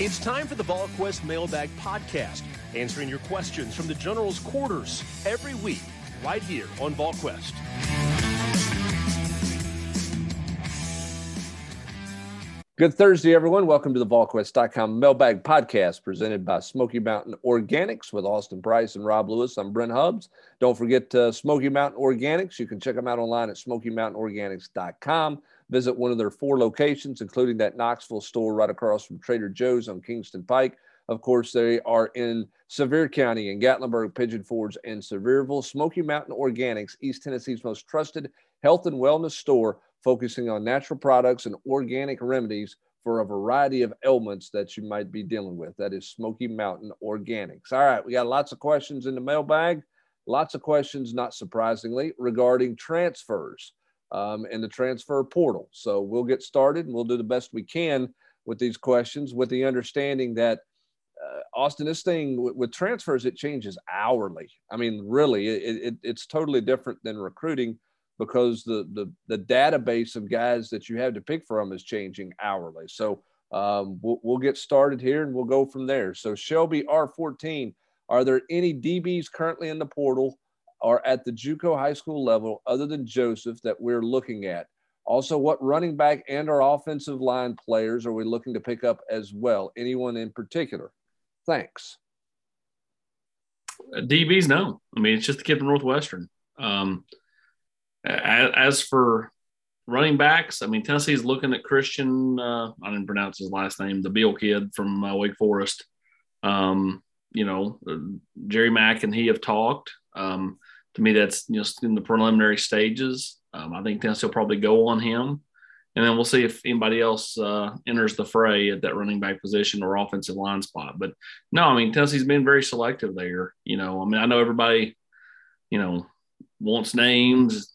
It's time for the VolQuest Mailbag Podcast, answering your questions from the General's quarters every week, right here on VolQuest. Good Thursday, everyone. Welcome to the VolQuest.com Mailbag Podcast presented by Smoky Mountain Organics with Austin Price and Rob Lewis. I'm Brent Hubbs. Don't forget uh, Smoky Mountain Organics. You can check them out online at SmokyMountainOrganics.com. Visit one of their four locations, including that Knoxville store right across from Trader Joe's on Kingston Pike. Of course, they are in Sevier County in Gatlinburg, Pigeon Forge, and Sevierville. Smoky Mountain Organics, East Tennessee's most trusted health and wellness store, focusing on natural products and organic remedies for a variety of ailments that you might be dealing with. That is Smoky Mountain Organics. All right, we got lots of questions in the mailbag. Lots of questions, not surprisingly, regarding transfers um, and the transfer portal. So we'll get started and we'll do the best we can with these questions with the understanding that uh, Austin, this thing w- with transfers, it changes hourly. I mean, really, it, it, it's totally different than recruiting because the, the, the database of guys that you have to pick from is changing hourly. So um, we'll, we'll get started here and we'll go from there. So Shelby R14, are there any DBs currently in the portal are at the JUCO high school level other than Joseph that we're looking at? Also, what running back and our offensive line players are we looking to pick up as well? Anyone in particular? Thanks. Uh, DBs, no. I mean, it's just the kid from Northwestern. Um, as, for running backs, I mean, Tennessee's looking at Christian. Uh, I didn't pronounce his last name, the Beal kid from uh, Wake Forest. Um, you know, uh, Jerry Mack and he have talked. Um, to me, that's just in the preliminary stages. Um, I think Tennessee will probably go on him. And then we'll see if anybody else uh, enters the fray at that running back position or offensive line spot. But no, I mean, Tennessee's been very selective there. You know, I mean, I know everybody, you know, wants names.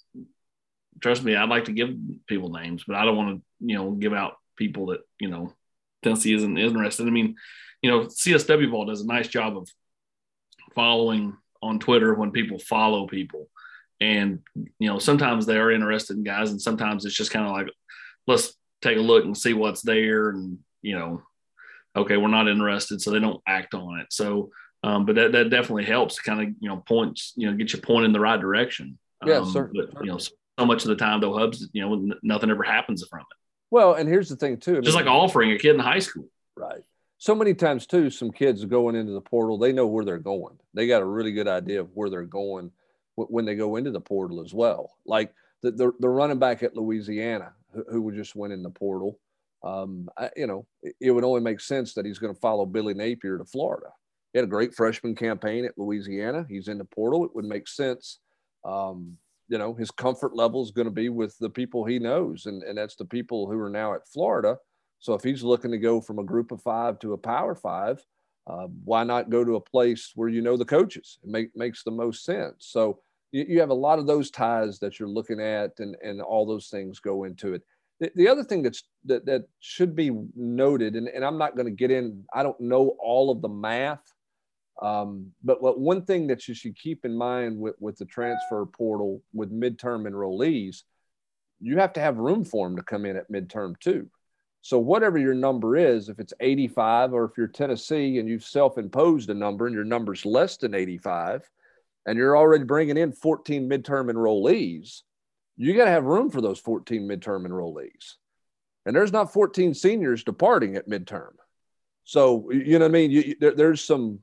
Trust me, I'd like to give people names, but I don't want to, you know, give out people that, you know, Tennessee isn't interested. I mean, you know, CSW Ball does a nice job of following on Twitter when people follow people. And, you know, sometimes they are interested in guys, and sometimes it's just kind of like, let's take a look and see what's there. And, you know, okay, we're not interested. So they don't act on it. So, um, but that, that definitely helps kind of, you know, points, you know, get you point in the right direction. Yeah, um, certainly. But, you know, so much of the time, though, Hubbs, you know, nothing ever happens from it. Well, and here's the thing, too. I just like offering a kid in high school. Right so many times too some kids going into the portal they know where they're going. They got a really good idea of where they're going when they go into the portal as well. Like the, the, the running back at louisiana who, who just went in the portal um, I, you know it, it, would only make sense that he's going to follow billy napier to florida. He had a great freshman campaign at louisiana. He's in the portal. It would make sense um, you know his comfort level is going to be with the people he knows and, and that's the people who are now at florida so if he's looking to go from a group of five to a power five, uh, why not go to a place where you know the coaches? It make, makes the most sense. So you, you, have a lot of those ties that you're looking at, and, and all those things go into it. The, the other thing that's that, that should be noted, and, and I'm not going to get in, I don't know all of the math, um, but what one thing that you should keep in mind with, with the transfer portal with midterm enrollees, you have to have room for them to come in at midterm too. So whatever your number is, if it's 85 or if you're Tennessee and you've self-imposed a number and your number's less than 85 and you're already bringing in 14 midterm enrollees, you got to have room for those 14 midterm enrollees. And there's not 14 seniors departing at midterm. So, you know what I mean? You, there, there's some,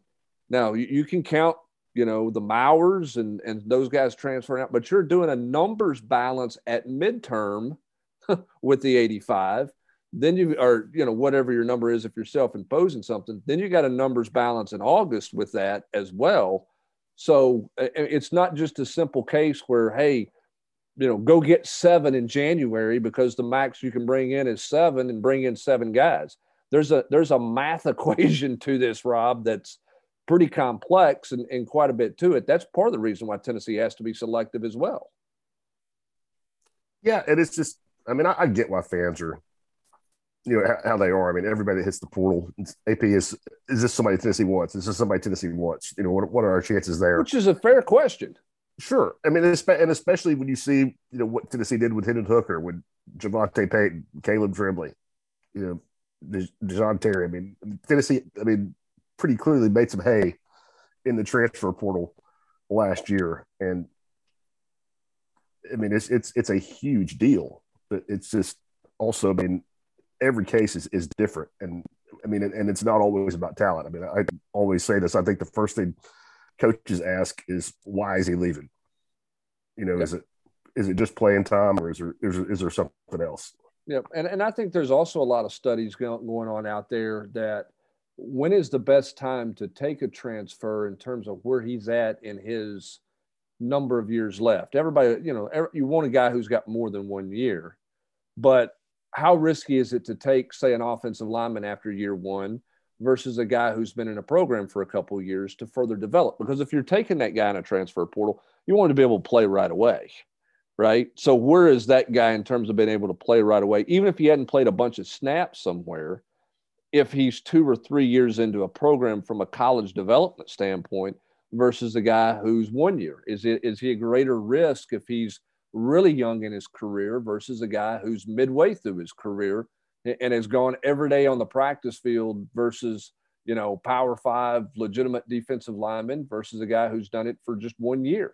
now you, you can count, you know, the Mowers and, and those guys transferring out, but you're doing a numbers balance at midterm with the 85 then you are you know whatever your number is if you're self-imposing something then you got a numbers balance in august with that as well. So it's not just a simple case where hey you know go get seven in january because the max you can bring in is seven and bring in seven guys. There's a there's a math equation to this rob that's pretty complex and, and quite a bit to it. That's part of the reason why tennessee has to be selective as well. Yeah and it's just i mean I, I get why fans are you know how, they are. I mean, everybody that hits the portal, AP is is this somebody Tennessee wants? Is this somebody Tennessee wants? You know, what, what are our chances there? Which is a fair question. Sure. I mean, and especially when you see you know what Tennessee did with Hendon Hooker, with Javonta Payton, Caleb Tremblay, you know, Dejon Terry. I mean, Tennessee. I mean, pretty clearly made some hay in the transfer portal last year, and I mean, it's it's it's a huge deal. But it's just also, I mean, every case is is different, and I mean, and it's not always about talent. I mean, I always say this. I think the first thing coaches ask is, "Why is he leaving?" You know, yeah. is it is it just playing time, or is there is, is there something else? Yeah, and and I think there's also a lot of studies going going on out there that when is the best time to take a transfer in terms of where he's at in his number of years left. Everybody, you know, every, you want a guy who's got more than one year, but how risky is it to take, say, an offensive lineman after year one versus a guy who's been in a program for a couple years to further develop? Because if you're taking that guy in a transfer portal, you want to be able to play right away, right? So where is that guy in terms of being able to play right away, even if he hadn't played a bunch of snaps somewhere? if he's two or three years into a program from a college development standpoint versus a guy who's one year? Is it is he a greater risk if he's really young in his career versus a guy who's midway through his career and has gone every day on the practice field versus you know power five legitimate defensive lineman versus a guy who's done it for just one year?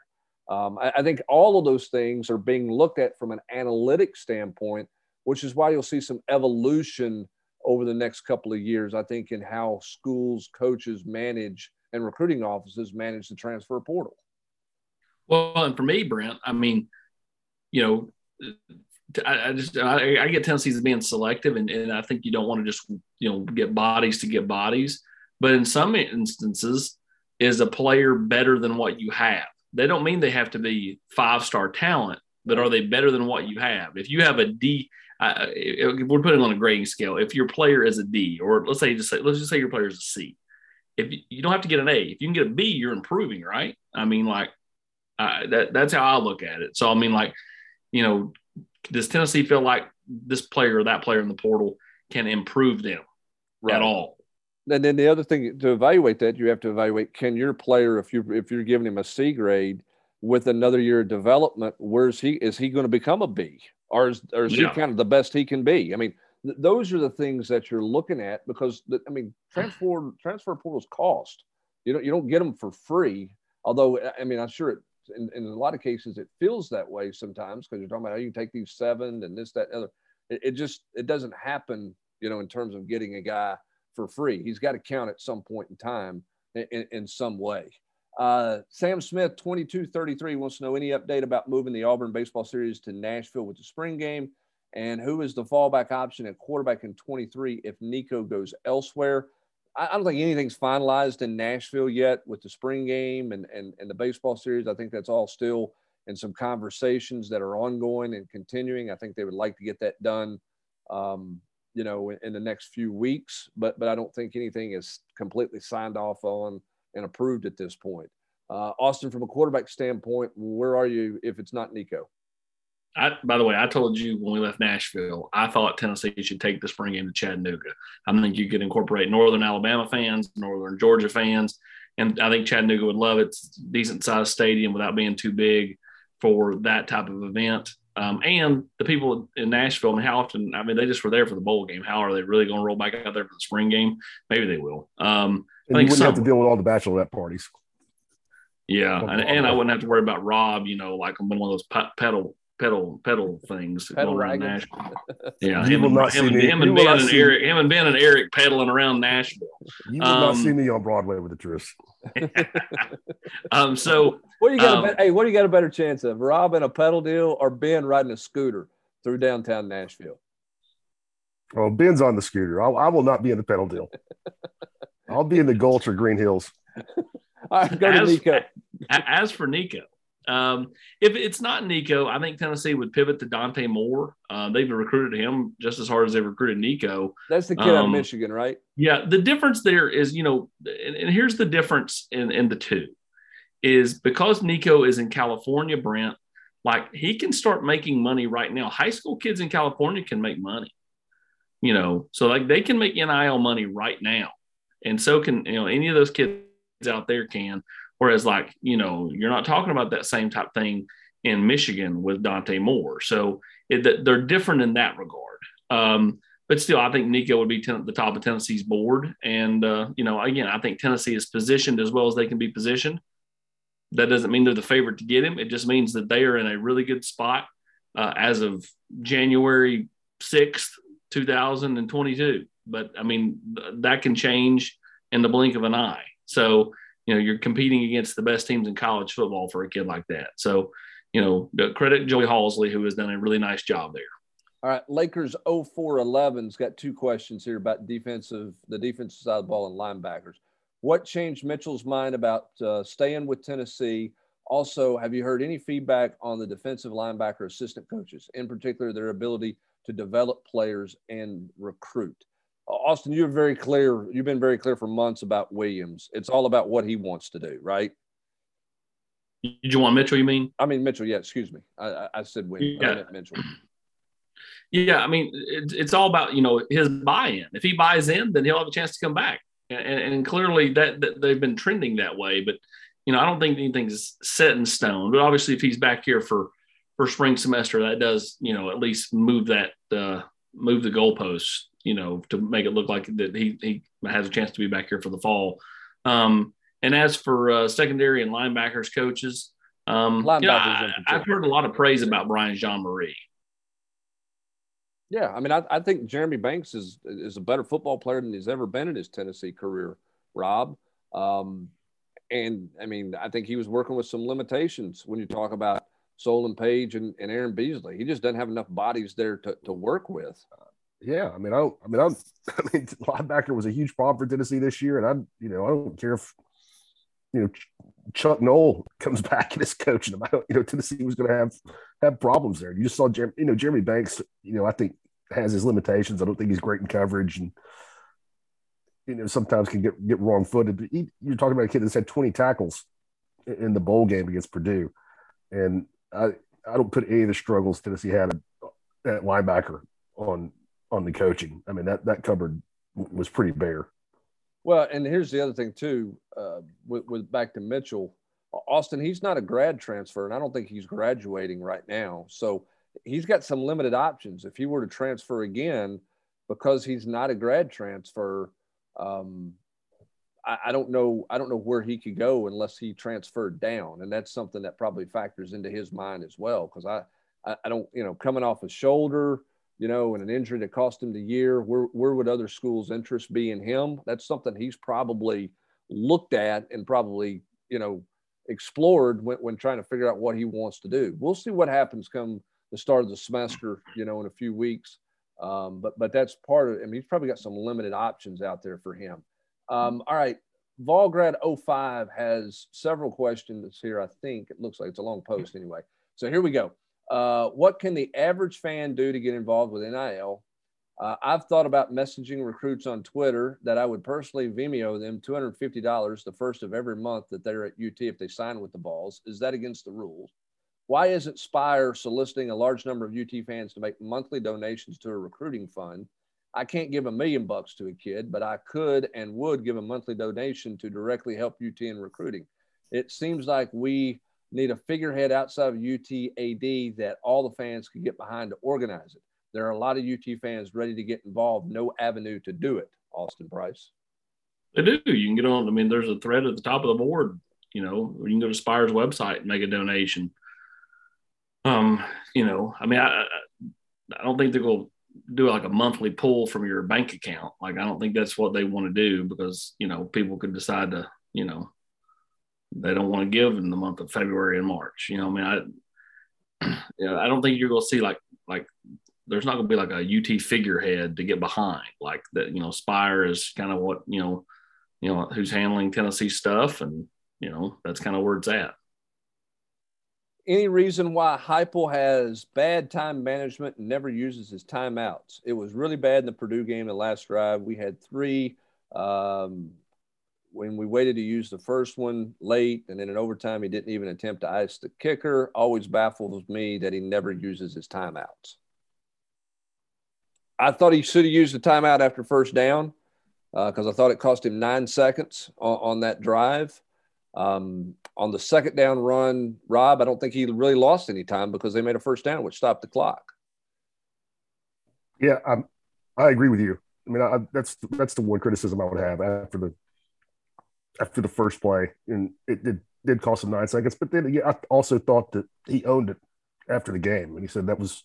Um, I, I think all of those things are being looked at from an analytic standpoint, which is why you'll see some evolution over the next couple of years, I think, in how schools, coaches manage and recruiting offices manage the transfer portal. Well, and for me, Brent, I mean, you know, I, I just I, I, get tendencies of being selective, and, and I think you don't want to just you know get bodies to get bodies. But in some instances, is a player better than what you have? They don't mean they have to be five star talent, but are they better than what you have? If you have a D, uh, we're putting on a grading scale. If your player is a D, or let's say just say let's just say your player is a C, if you, you don't have to get an A, if you can get a B, you're improving, right? I mean, like uh, that that's how I look at it. So I mean, like you know, does Tennessee feel like this player or that player in the portal can improve them right. at all? And then the other thing to evaluate that, you have to evaluate can your player, if you if you're giving him a C grade with another year of development, where's he is he going to become a B? or is, or is yeah. he kind of the best he can be? I mean, th- those are the things that you're looking at because the, I mean, transfer transfer portals cost. You don't you don't get them for free. Although I mean, I'm sure it, in, in a lot of cases it feels that way sometimes because you're talking about how you can take these seven and this that and other. It, it just it doesn't happen, you know, in terms of getting a guy for free. He's got to count at some point in time in, in, in some way. Uh, Sam Smith, 2233, wants to know any update about moving the Auburn baseball series to Nashville with the spring game, and who is the fallback option at quarterback in 23 if Nico goes elsewhere. I, don't think anything's finalized in Nashville yet with the spring game and, and, and the baseball series. I think that's all still in some conversations that are ongoing and continuing. I think they would like to get that done, um, you know, in, in the next few weeks, but, but I don't think anything is completely signed off on and approved at this point. Uh, Austin, from a quarterback standpoint, where are you if it's not Nico? I, by the way, I told you when we left Nashville, I thought Tennessee should take the spring game to Chattanooga. I think you could incorporate Northern Alabama fans, Northern Georgia fans, and I think Chattanooga would love its decent sized stadium without being too big for that type of event. Um, and the people in Nashville, I mean, how often? I mean, they just were there for the bowl game. How are they really going to roll back out there for the spring game? Maybe they will. Um, and I think you wouldn't some, have to deal with all the bachelorette parties. Yeah, and, and I wouldn't have to worry about Rob. You know, like on one of those pedal pedal pedal things pedal going around Nashville. Yeah, him, and, him, him and Ben and Eric, him and Ben and Eric pedaling around Nashville. You will um, not see me on Broadway with the Trish. um. So what do you got? Um, a, hey, what do you got a better chance of? Rob in a pedal deal or Ben riding a scooter through downtown Nashville? Oh, Ben's on the scooter. I'll, I will not be in the pedal deal. I'll be in the Gulch or Green Hills. All right, go to Nico. As for Nico, um, if it's not Nico, I think Tennessee would pivot to Dante Moore. Uh, they've recruited him just as hard as they recruited Nico. That's the kid um, out of um, Michigan, right? Yeah. The difference there is, you know, and, and here's the difference in, in the two is because Nico is in California, Brent, like he can start making money right now. High school kids in California can make money, you know, so like they can make NIL money right now. And so can, you know, any of those kids out there can. Whereas, like, you know, you're not talking about that same type thing in Michigan with Dante Moore. So it, they're different in that regard. Um, but still, I think Nico would be ten, the top of Tennessee's board. And uh, you know, again, I think Tennessee is positioned as well as they can be positioned. That doesn't mean they're the favorite to get him. It just means that they are in a really good spot uh, as of January sixth, two thousand and twenty-two. But I mean, th- that can change in the blink of an eye. So you know, you're competing against the best teams in college football for a kid like that. So you know, credit Joey Halzle who has done a really nice job there. All right, Lakers 0411's got two questions here about defensive, the defensive side of the ball and linebackers. What changed Mitchell's mind about uh, staying with Tennessee? Also, have you heard any feedback on the defensive linebacker assistant coaches, in particular their ability to develop players and recruit? Austin, you're very clear. You've been very clear for months about Williams. It's all about what he wants to do, right? Did you want Mitchell? You mean? I mean Mitchell. Yeah, excuse me. I, I said Williams. Yeah. I meant Mitchell. Yeah, I mean, it's, it's all about you know his buy-in. If he buys in, then he'll have a chance to come back. And, and clearly that, that, they've been trending that way. But you know, I don't think anything's set in stone. But obviously, if he's back here for for spring semester, that does you know at least move that uh, move the goalposts. You know, to make it look like that he he has a chance to be back here for the fall. Um, and as for uh, secondary and linebackers coaches, um, linebackers you know, I, have heard a lot of praise about Brian Jean-Mary. Yeah, I mean, I, I think Jeremy Banks is is a better football player than he's ever been in his Tennessee career, Rob. Um, and I mean, I think he was working with some limitations when you talk about Solon Page and, and Aaron Beasley. He just doesn't have enough bodies there to, to work with. Yeah, I mean, I, I mean, I'm, I mean, linebacker was a huge problem for Tennessee this year, and I, you know, I don't care if, you know, Chuck Noll comes back and is coaching them. I don't, you know, Tennessee was going to have have problems there. You just saw, Jeremy, you know, Jeremy Banks. You know, I think has his limitations. I don't think he's great in coverage, and you know, sometimes can get get wrong footed. You're talking about a kid that's had 20 tackles in the bowl game against Purdue, and I I don't put any of the struggles Tennessee had at linebacker on on the coaching. I mean that that cupboard was pretty bare. Well, and here's the other thing too, uh, with, with back to Mitchell, Austin. He's not a grad transfer, and I don't think he's graduating right now. So he's got some limited options. If he were to transfer again, because he's not a grad transfer, um, I, I, don't know. I don't know where he could go unless he transferred down, and that's something that probably factors into his mind as well. Because I, I, I don't, you know, coming off his shoulder you know, and an injury that cost him the year. Where where would other schools' interest be in him? That's something he's probably looked at and probably you know explored when, when trying to figure out what he wants to do. We'll see what happens come the start of the semester, you know, in a few weeks. Um, but but that's part of. I mean, he's probably got some limited options out there for him. Um, all right, Volgrad 05 has several questions here. I think it looks like it's a long post anyway. So here we go. Uh, what can the average fan do to get involved with NIL? Uh, I've thought about messaging recruits on Twitter that I would personally Venmo them $250 the first of every month that they're at UT if they sign with the Vols. Is that against the rules? Why isn't Spyre soliciting a large number of UT fans to make monthly donations to a recruiting fund? I can't give a million bucks to a kid, but I could and would give a monthly donation to directly help UT in recruiting. It seems like we need a figurehead outside of UTAD that all the fans could get behind to organize it. There are a lot of UT fans ready to get involved, no avenue to do it. Austin Price. They do. You can get on. I mean, there's a thread at the top of the board. You know, you can go to Spyre's website and make a donation. Um, you know, I mean, I, I don't think they're going to do like a monthly pull from your bank account. Like, I don't think that's what they want to do because you know people could decide to, you know, they don't want to give in the month of February and March. You know, I mean, I, you know, I don't think you're going to see like like there's not going to be like a UT figurehead to get behind like that. You know, Spyre is kind of what you know, you know, who's handling Tennessee stuff, and you know that's kind of where it's at. Any reason why Heupel has bad time management and never uses his timeouts? It was really bad in the Purdue game, the last drive. We had three. Um, when we waited to use the first one late and then in overtime he didn't even attempt to ice the kicker always baffles me that he never uses his timeouts. I thought he should have used the timeout after first down because uh, i thought it cost him nine seconds on, on that drive. Um, on the second down run rob i don't think he really lost any time because they made a first down which stopped the clock. Yeah I agree with you. I mean, I, that's that's the one criticism I would have after the after the first play, and it did did cost him nine seconds. But then I also thought that he owned it after the game, and he said that was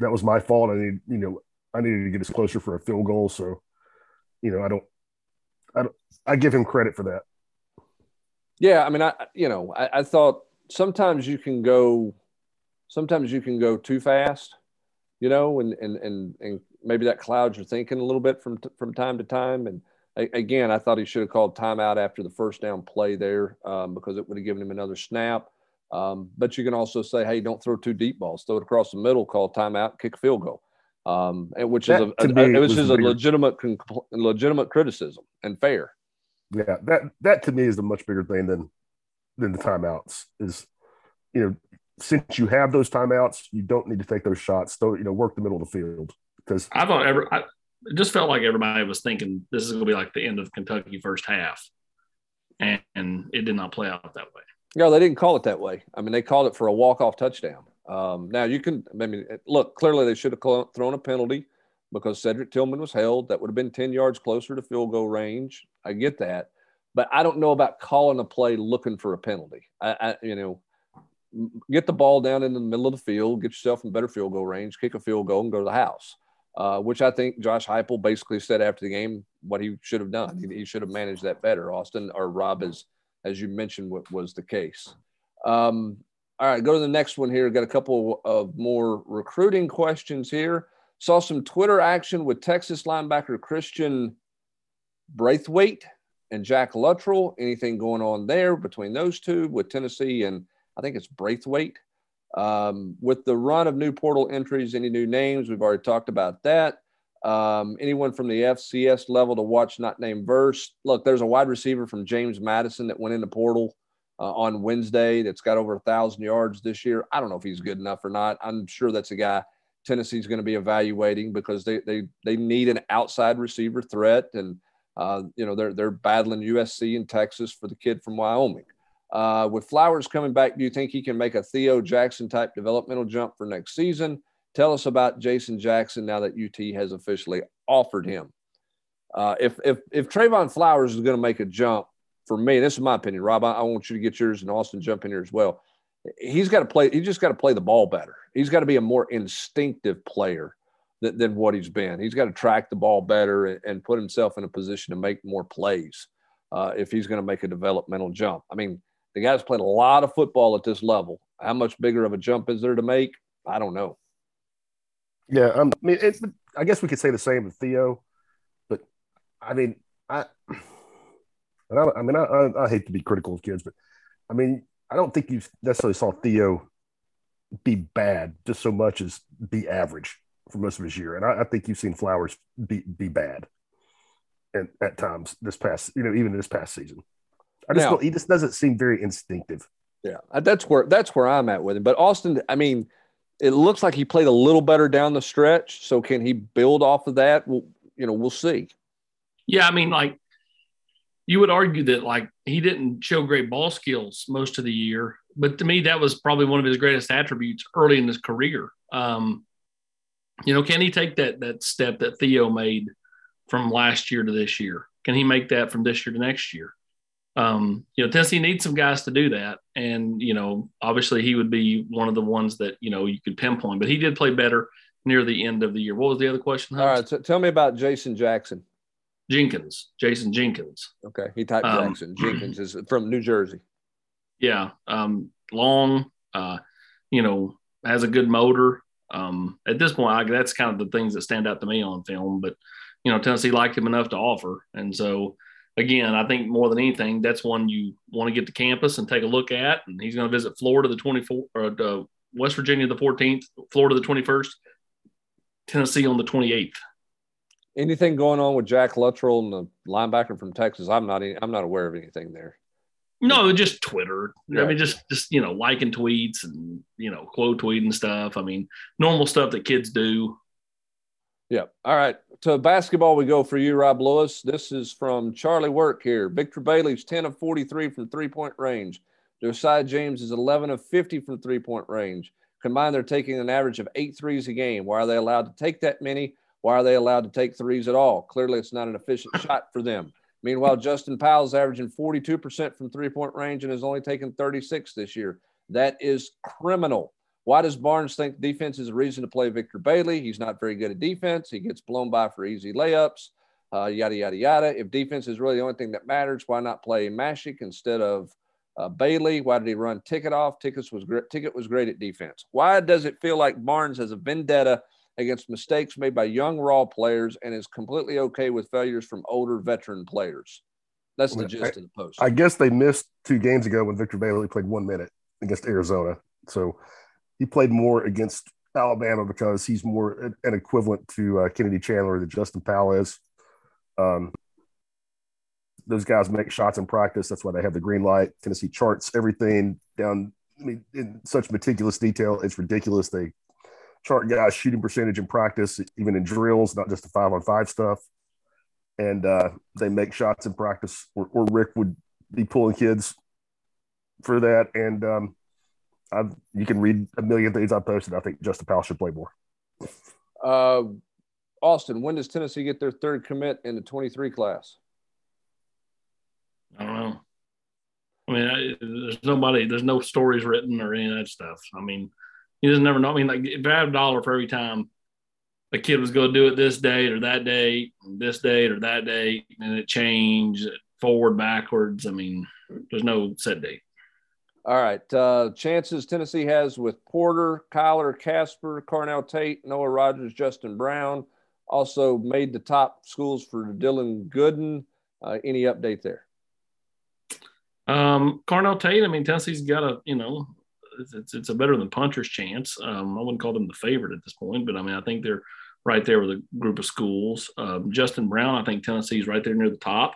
that was my fault. I need you know I needed to get us closer for a field goal. So, you know, I don't I don't I give him credit for that. Yeah, I mean, I you know I, I thought sometimes you can go sometimes you can go too fast, you know, and and and and maybe that clouds your thinking a little bit from from time to time. And again, I thought he should have called timeout after the first down play there um, because it would have given him another snap. Um, but you can also say, hey, don't throw two deep balls. Throw it across the middle, call timeout, kick a field goal, um, which that, is a, a, a which is a legitimate legitimate criticism and fair. Yeah, that that to me is a much bigger thing than than the timeouts. Is you know since you have those timeouts, you don't need to take those shots. Throw you know work the middle of the field because I don't ever I, it just felt like everybody was thinking this is going to be like the end of Kentucky first half, and, and it did not play out that way. No, they didn't call it that way. I mean, they called it for a walk-off touchdown. Um, now you can, I mean, look, clearly they should have thrown a penalty because Cedric Tillman was held. That would have been 10 yards closer to field goal range. I get that. But I don't know about calling a play looking for a penalty. I, I you know, get the ball down in the middle of the field, get yourself in better field goal range, kick a field goal, and go to the house. Uh, which I think Josh Heupel basically said after the game what he should have done. He, he should have managed that better. Austin or Rob, as as you mentioned, what was the case. Um, all right, go to the next one here. Got a couple of more recruiting questions here. Saw some Twitter action with Texas linebacker Christian Braithwaite and Jack Luttrell. Anything going on there between those two with Tennessee and I think it's Braithwaite? Um, with the run of new portal entries, any new names? We've already talked about that. Um, anyone from the FCS level to watch, not named verse. Look, there's a wide receiver from James Madison that went into portal uh, on Wednesday that's got over a thousand yards this year. I don't know if he's good enough or not. I'm sure that's a guy Tennessee's going to be evaluating because they they they need an outside receiver threat, and uh, you know they're they're battling USC and Texas for the kid from Wyoming. Uh, with Flowers coming back, do you think he can make a Theo Jackson type developmental jump for next season? Tell us about Jason Jackson now that UT has officially offered him. Uh, if if if Trevon Flowers is going to make a jump for me, this is my opinion, Rob. I, I, want you to get yours and Austin jump in here as well. He's got to play. He just got to play the ball better. He's got to be a more instinctive player than, than what he's been. He's got to track the ball better and, and put himself in a position to make more plays uh, if he's going to make a developmental jump. I mean, the guy's played a lot of football at this level. How much bigger of a jump is there to make? I don't know. Yeah, um, I mean, it, I guess we could say the same with Theo, but I mean, I, I, I mean, I, I, I hate to be critical of kids, but I mean, I don't think you necessarily saw Theo be bad just so much as be average for most of his year, and I, I think you've seen Flowers be be bad, and at times this past, you know, even this past season. I just now, he just doesn't seem very instinctive. Yeah, uh, that's where that's where I'm at with him. But Austin, I mean, it looks like he played a little better down the stretch. So can he build off of that? Well, you know, we'll see. Yeah, I mean, like you would argue that like he didn't show great ball skills most of the year, but to me that was probably one of his greatest attributes early in his career. Um, you know, can he take that that step that Theo made from last year to this year? Can he make that from this year to next year? Um, you know, Tennessee needs some guys to do that. And, you know, obviously he would be one of the ones that, you know, you could pinpoint, but he did play better near the end of the year. What was the other question? All right. So tell me about Jason Jackson. Jenkins, Jason Jenkins. Okay. He typed um, Jackson. Jenkins is from New Jersey. Yeah. Um, long, uh, you know, has a good motor. Um, at this point, I, that's kind of the things that stand out to me on film, but, you know, Tennessee liked him enough to offer. And so, again, I think more than anything, that's one you want to get to campus and take a look at. And he's going to visit Florida the 24th, or uh, West Virginia the 14th, Florida the 21st, Tennessee on the 28th. Anything going on with Jack Luttrell and the linebacker from Texas? I'm not. I'm not aware of anything there. No, just Twitter. I mean, just just you know, liking tweets and you know, quote tweeting stuff. I mean, normal stuff that kids do. Yeah. All right. To basketball, we go for you, Rob Lewis. This is from Charlie Work here. Victor Bailey's 10 of 43 from three point range. Josiah James is 11 of 50 from three point range. Combined, they're taking an average of eight threes a game. Why are they allowed to take that many? Why are they allowed to take threes at all? Clearly, it's not an efficient shot for them. Meanwhile, Justin Powell is averaging 42% from three point range and has only taken 36 this year. That is criminal. Why does Barnes think defense is a reason to play Victor Bailey? He's not very good at defense. He gets blown by for easy layups, uh, yada, yada, yada. If defense is really the only thing that matters, why not play Mashack instead of uh, Bailey? Why did he run Ticket off? Tickets was great. Ticket was great at defense. Why does it feel like Barnes has a vendetta against mistakes made by young raw players and is completely okay with failures from older veteran players? That's the gist I, of the post. I guess they missed two games ago when Victor Bailey played one minute against Arizona. So he played more against Alabama because he's more an equivalent to uh, Kennedy Chandler than Justin Powell is. Um, those guys make shots in practice. That's why they have the green light. Tennessee charts everything down. I mean, in such meticulous detail, it's ridiculous. They chart guys' shooting percentage in practice, even in drills, not just the five on five stuff. And uh, they make shots in practice, or, or Rick would be pulling kids for that. And um, I've, you can read a million things I posted. I think Justin Powell should play more. Uh, Austin, when does Tennessee get their third commit in the 23 class? I don't know. I mean, I, there's nobody, there's no stories written or any of that stuff. I mean, you just never know. I mean, like if I have a dollar for every time a kid was going to do it this date or that date, this date or that date, and it changed forward, backwards. I mean, there's no set date. All right. Uh, chances Tennessee has with Porter, Kyler, Kasper, Carnell Tate, Noah Rogers, Justin Brown. Also made the top schools for Dylan Gooden. Uh, any update there? Um, Carnell Tate, I mean, Tennessee's got a, you know, it's, it's a better than puncher's chance. Um, I wouldn't call them the favorite at this point, but I mean, I think they're right there with a group of schools. Um, Justin Brown, I think Tennessee's right there near the top.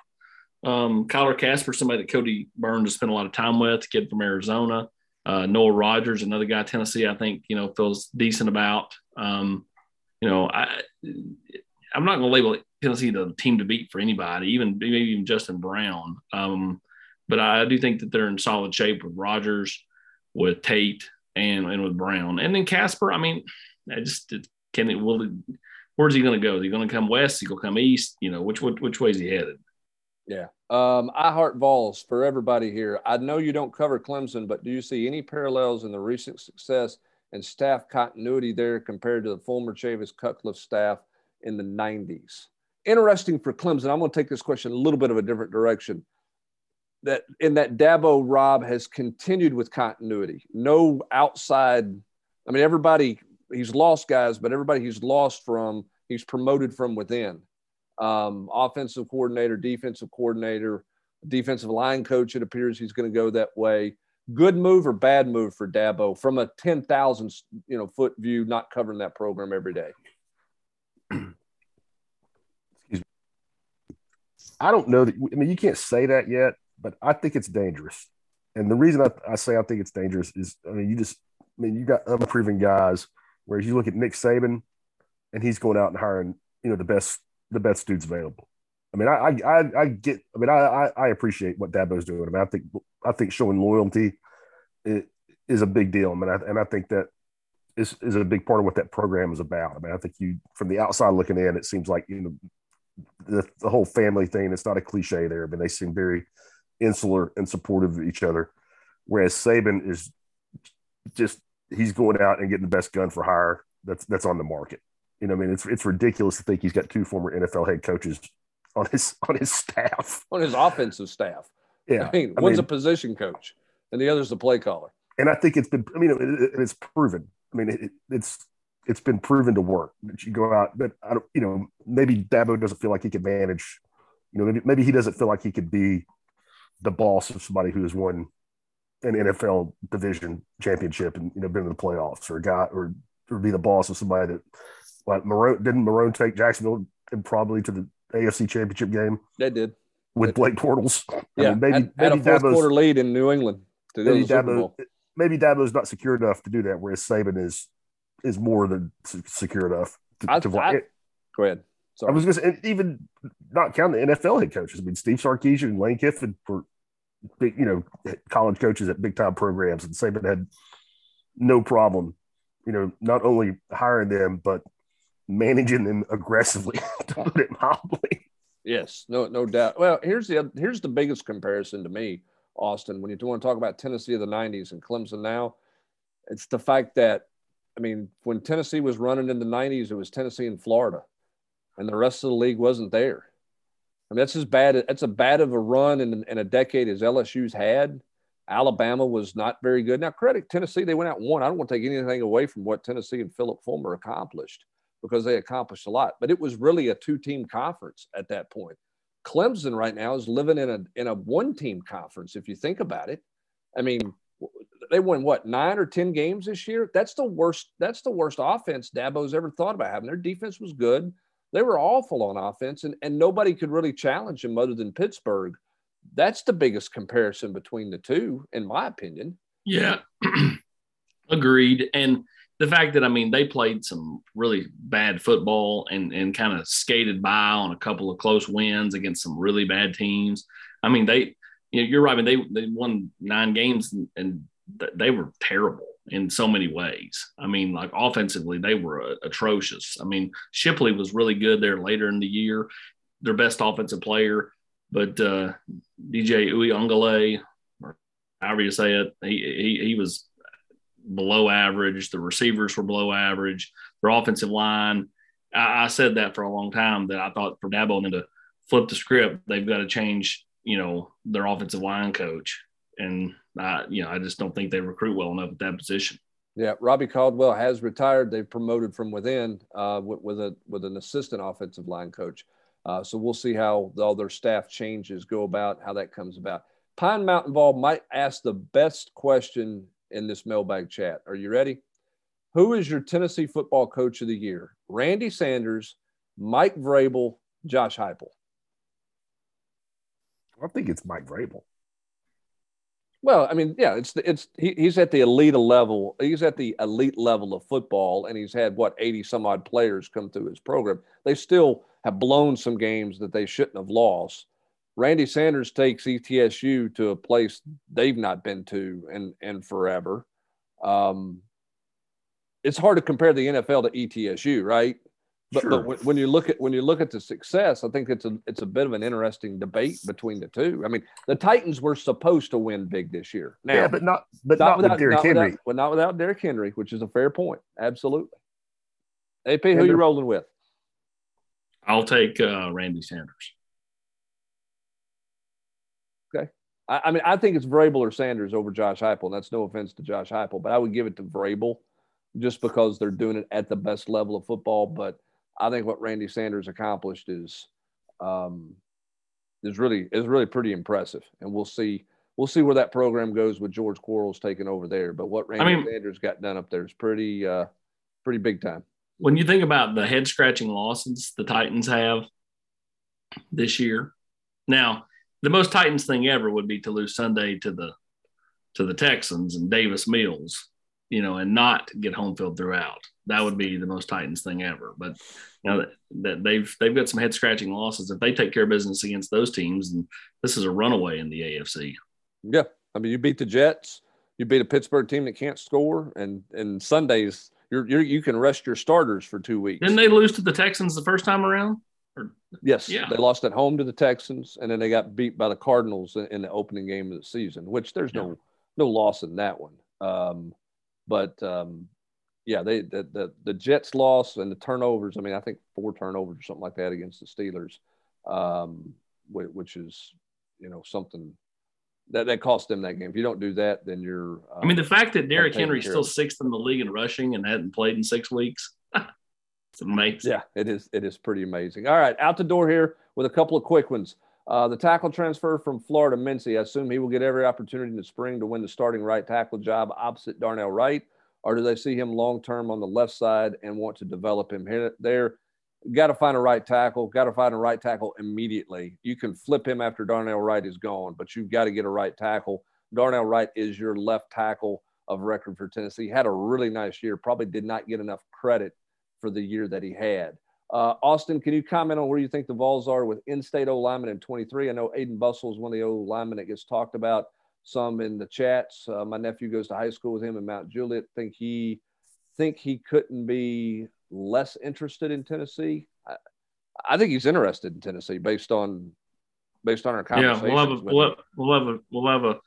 Um, Kyler Kasper, somebody that Cody Burns has spent a lot of time with, kid from Arizona. Uh, Noah Rogers, another guy Tennessee, I think you know feels decent about. Um, you know, I I'm not going to label Tennessee the team to beat for anybody, even maybe even Justin Brown. Um, but I do think that they're in solid shape with Rogers, with Tate, and and with Brown, and then Kasper. I mean, I just can it will. It, where's he going to go? Is he going to come west? Is he going to come east? You know, which which, which way is he headed? Yeah. Um, I heart Vols for everybody here. I know you don't cover Clemson, but do you see any parallels in the recent success and staff continuity there compared to the former Chavis Cutcliffe staff in the 90s? Interesting for Clemson. I'm going to take this question a little bit of a different direction. That in that Dabo Rob has continued with continuity. No outside. I mean, everybody he's lost guys, but everybody he's lost from, he's promoted from within um, offensive coordinator, defensive coordinator, defensive line coach. It appears he's going to go that way. Good move or bad move for Dabo from a ten thousand you know foot view, not covering that program every day. Excuse me. I don't know that. I mean, you can't say that yet, but I think it's dangerous. And the reason I, I say I think it's dangerous is, I mean, you just, I mean, you got unproven guys. Whereas you look at Nick Saban, and he's going out and hiring, you know, the best the best dudes available. I mean, I I I get. I mean, I I appreciate what Dabo's doing. I mean, I think I think showing loyalty is a big deal. I mean, I, and I think that is is a big part of what that program is about. I mean, I think you from the outside looking in, it seems like you know the the whole family thing. It's not a cliche there. I mean, they seem very insular and supportive of each other. Whereas Saban is just he's going out and getting the best gun for hire that's that's on the market. You know, I mean, it's it's ridiculous to think he's got two former NFL head coaches on his on his staff, on his offensive staff. Yeah, I mean, I one's mean, a position coach, and the other's a play caller. And I think it's been, I mean, it, it's proven. I mean, it, it's it's been proven to work. That you go out, but I don't, you know, maybe Dabo doesn't feel like he can manage. You know, maybe, maybe he doesn't feel like he could be the boss of somebody who has won an NFL division championship and you know been in the playoffs, or a guy, or or be the boss of somebody that what Marrone didn't Marrone take Jacksonville and probably to the AFC Championship game? They did with Blake Bortles. Yeah, I mean, maybe had, maybe a fourth quarter lead in New England. maybe Dabo, maybe Dabo's not secure enough to do that, whereas Saban is is more than secure enough to. I, to I, go ahead. Sorry. I was going to say, even not counting the NFL head coaches. I mean, Steve Sarkisian and Lane Kiffin were big, you know, college coaches at big time programs, and Saban had no problem, you know, not only hiring them but managing them aggressively, to put it mildly. Yes, no, no doubt. Well, here's the here's the biggest comparison to me, Austin. When you want to talk about Tennessee of the '90s and Clemson now, it's the fact that, I mean, when Tennessee was running in the '90s, it was Tennessee and Florida, and the rest of the league wasn't there. I mean, that's as bad. That's a bad of a run in, in a decade as LSU's had. Alabama was not very good. Now, credit Tennessee, they went out and won. I don't want to take anything away from what Tennessee and Phillip Fulmer accomplished because they accomplished a lot. But it was really a two-team conference at that point. Clemson right now is living in a in a one-team conference. If you think about it, I mean, they won what nine or ten games this year. That's the worst. That's the worst offense Dabo's ever thought about having. Their defense was good. They were awful on offense, and, and nobody could really challenge them other than Pittsburgh. That's the biggest comparison between the two, in my opinion. Yeah, agreed. And the fact that I mean they played some really bad football and and kind of skated by on a couple of close wins against some really bad teams. I mean they you know, you're right. I mean they they won nine games and, they were terrible in so many ways. I mean, like offensively, they were atrocious. I mean, Shipley was really good there later in the year, their best offensive player. But uh, DJ Uiagalelei, or however you say it, he, he, he was below average. The receivers were below average. Their offensive line, I, I said that for a long time that I thought for Dabo and to flip the script, they've got to change, you know, their offensive line coach. And I, you know, I just don't think they recruit well enough at that position. Yeah, Robbie Caldwell has retired. They've promoted from within uh, with, with, a with an assistant offensive line coach. Uh, so we'll see how all their staff changes go about, how that comes about. Pine Mountain Ball might ask the best question in this mailbag chat. Are you ready? Who is your Tennessee football coach of the year? Randy Sanders, Mike Vrabel, Josh Heupel. I think it's Mike Vrabel. Well, I mean, yeah, it's it's he, he's at the elite level. He's at the elite level of football, and he's had what eighty some odd players come through his program. They still have blown some games that they shouldn't have lost. Randy Sanders takes ETSU to a place they've not been to in, in forever. Um, it's hard to compare the NFL to ETSU, right? But, sure. but when, when, you look at when you look at the success, I think it's a it's a bit of an interesting debate between the two. I mean, the Titans were supposed to win big this year. Now, yeah, but not but not, not without Derrick Henry. Without, well, not without Derrick Henry, which is a fair point. Absolutely. AP, who you rolling with? I'll take uh, Randy Sanders. I, I, mean, I think it's Vrabel or Sanders over Josh Heupel. And that's no offense to Josh Heupel, but I would give it to Vrabel just because they're doing it at the best level of football. But I think what Randy Sanders accomplished is um, is really is really pretty impressive, and we'll see we'll see where that program goes with George Quarles taking over there. But what Randy I mean, Sanders got done up there is pretty uh, pretty big time when you think about the head scratching losses the Titans have this year, now the most Titans thing ever would be to lose Sunday to the to the Texans and Davis Mills, you know, and not get home field throughout. That would be the most Titans thing ever. But you know that, that they've they've got some head scratching losses. If they take care of business against those teams, and this is a runaway in the AFC. Yeah, I mean, you beat the Jets, you beat a Pittsburgh team that can't score, and and Sundays you're, you're you can rest your starters for two weeks. Didn't they lose to the Texans the first time around? Yes, yeah. they lost at home to the Texans, and then they got beat by the Cardinals in the opening game of the season. Which there's no yeah. no loss in that one. Um, but um, yeah, they the, the, the Jets loss and the turnovers. I mean, I think four turnovers or something like that against the Steelers, um, which is you know something that, that cost them that game. If you don't do that, then you're. I mean, the fact that Derrick Henry's still sixth in the league in rushing and hadn't played in six weeks. it's amazing. Yeah, it is. It is pretty amazing. All right, out the door here with a couple of quick ones. Uh, the tackle transfer from Florida, Mincey. I assume he will get every opportunity in the spring to win the starting right tackle job opposite Darnell Wright, or do they see him long term on the left side and want to develop him here there? got to find a right tackle, got to find a right tackle immediately. You can flip him after Darnell Wright is gone, but you've got to get a right tackle. Darnell Wright is your left tackle of record for Tennessee. Had a really nice year, probably did not get enough credit for the year that he had. Uh, Austin, can you comment on where you think the Vols are with in-state O lineman in 23? I know Aiden Bussell is one of the O linemen that gets talked about some in the chats. Uh, my nephew goes to high school with him in Mount Juliet. Think he think he couldn't be less interested in Tennessee. I, I think he's interested in Tennessee based on based on our conversation. Yeah, we'll have a we'll have, we'll have a we'll have a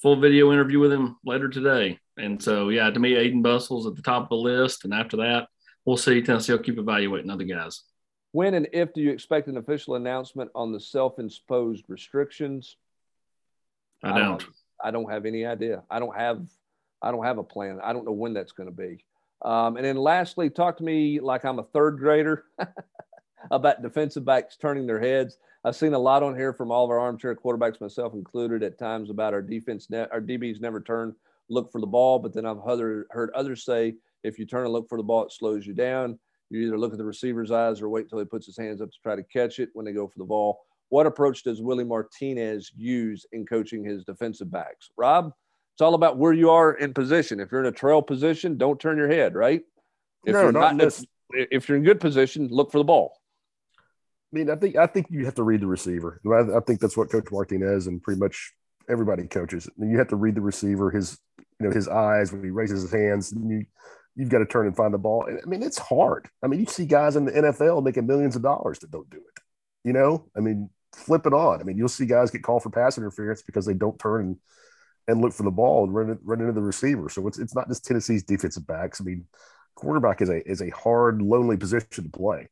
full video interview with him later today. And so, yeah, to me, Aiden Bussel's at the top of the list. And after that, we'll see. Tennessee will keep evaluating other guys. When and if do you expect an official announcement on the self-imposed restrictions? I don't. I don't have any idea. I don't have. I don't have a plan. I don't know when that's going to be. Um, and then lastly, talk to me like I'm a third grader about defensive backs turning their heads. I've seen a lot on here from all of our armchair quarterbacks, myself included, at times about our defense. Ne- our DBs never turn, look for the ball. But then I've other, heard others say if you turn and look for the ball, it slows you down. You either look at the receiver's eyes or wait till he puts his hands up to try to catch it when they go for the ball. What approach does Willie Martinez use in coaching his defensive backs? Rob, it's all about where you are in position. If you're in a trail position, don't turn your head, right? If no, you're not, not in, if you're in good position, look for the ball. I mean, I think I think you have to read the receiver. I, I think that's what Coach Martinez and pretty much everybody coaches. And you have to read the receiver, his you know his eyes when he raises his hands. And you you've got to turn and find the ball. And, I mean, it's hard. I mean, you see guys in the NFL making millions of dollars that don't do it. You know, I mean, flip it on. I mean, you'll see guys get called for pass interference because they don't turn and, and look for the ball and run, run into the receiver. So it's, it's not just Tennessee's defensive backs. I mean, quarterback is a is a hard, lonely position to play.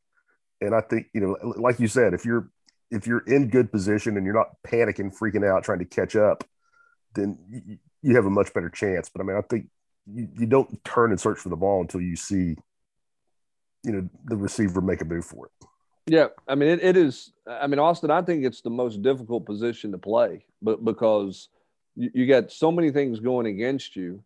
And I think you know, like you said, if you're if you're in good position and you're not panicking, freaking out, trying to catch up, then you, you have a much better chance. But I mean, I think you, you don't turn and search for the ball until you see, you know, the receiver make a move for it. Yeah, I mean it, it is. I mean Austin, I think it's the most difficult position to play, but because you, you got so many things going against you,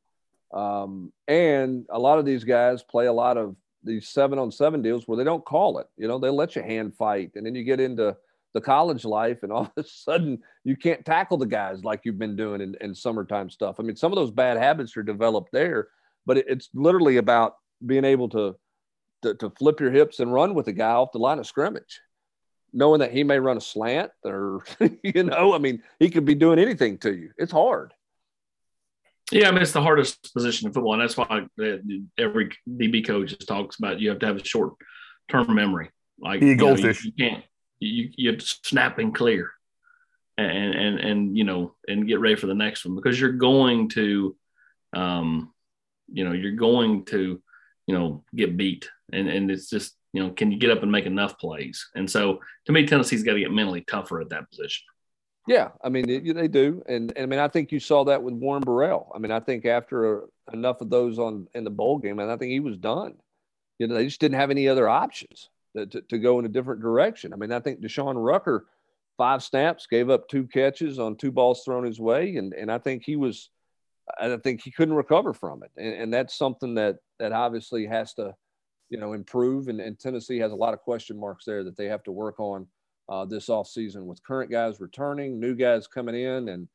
um, and a lot of these guys play a lot of these seven on seven deals where they don't call it. You know, they let you hand fight, and then you get into the college life, and all of a sudden you can't tackle the guys like you've been doing in, in summertime stuff. I mean, some of those bad habits are developed there, but it, it's literally about being able to to, to flip your hips and run with a guy off the line of scrimmage, knowing that he may run a slant or, you know, I mean, he could be doing anything to you. It's hard. Yeah, I mean, it's the hardest position in football. And that's why every DB coach just talks about you have to have a short term memory. Like, you, know, you, you can't, you, you snap and clear and, and, and, you know, and get ready for the next one because you're going to, um, you know, you're going to, you know, get beat and and it's just you know can you get up and make enough plays? And so to me, Tennessee's got to get mentally tougher at that position. Yeah, I mean it, they do, and, and I mean I think you saw that with Warren Burrell. I mean I think after enough of those on in the bowl game, and I think he was done. You know they just didn't have any other options to, to, to go in a different direction. I mean I think Deshaun Rucker, five snaps, gave up two catches on two balls thrown his way, and and I think he was, I think he couldn't recover from it, and, and that's something that that obviously has to you know, improve. And, and Tennessee has a lot of question marks there that they have to work on uh, this offseason with current guys returning, new guys coming in, and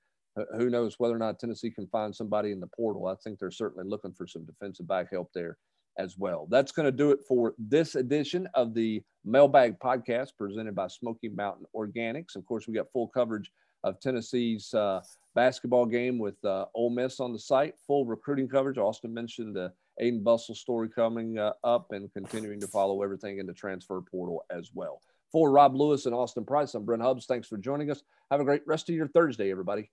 who knows whether or not Tennessee can find somebody in the portal. I think they're certainly looking for some defensive back help there as well. That's going to do it for this edition of the Mailbag Podcast presented by Smoky Mountain Organics. Of course, we got full coverage of Tennessee's uh, basketball game with uh, Ole Miss on the site, full recruiting coverage. Austin mentioned the Aiden Bustle story coming uh, up and continuing to follow everything in the transfer portal as well. For Rob Lewis and Austin Price, I'm Brent Hubbs. Thanks for joining us. Have a great rest of your Thursday, everybody.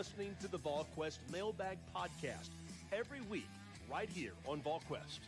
Listening to the VolQuest Mailbag Podcast every week right here on VolQuest.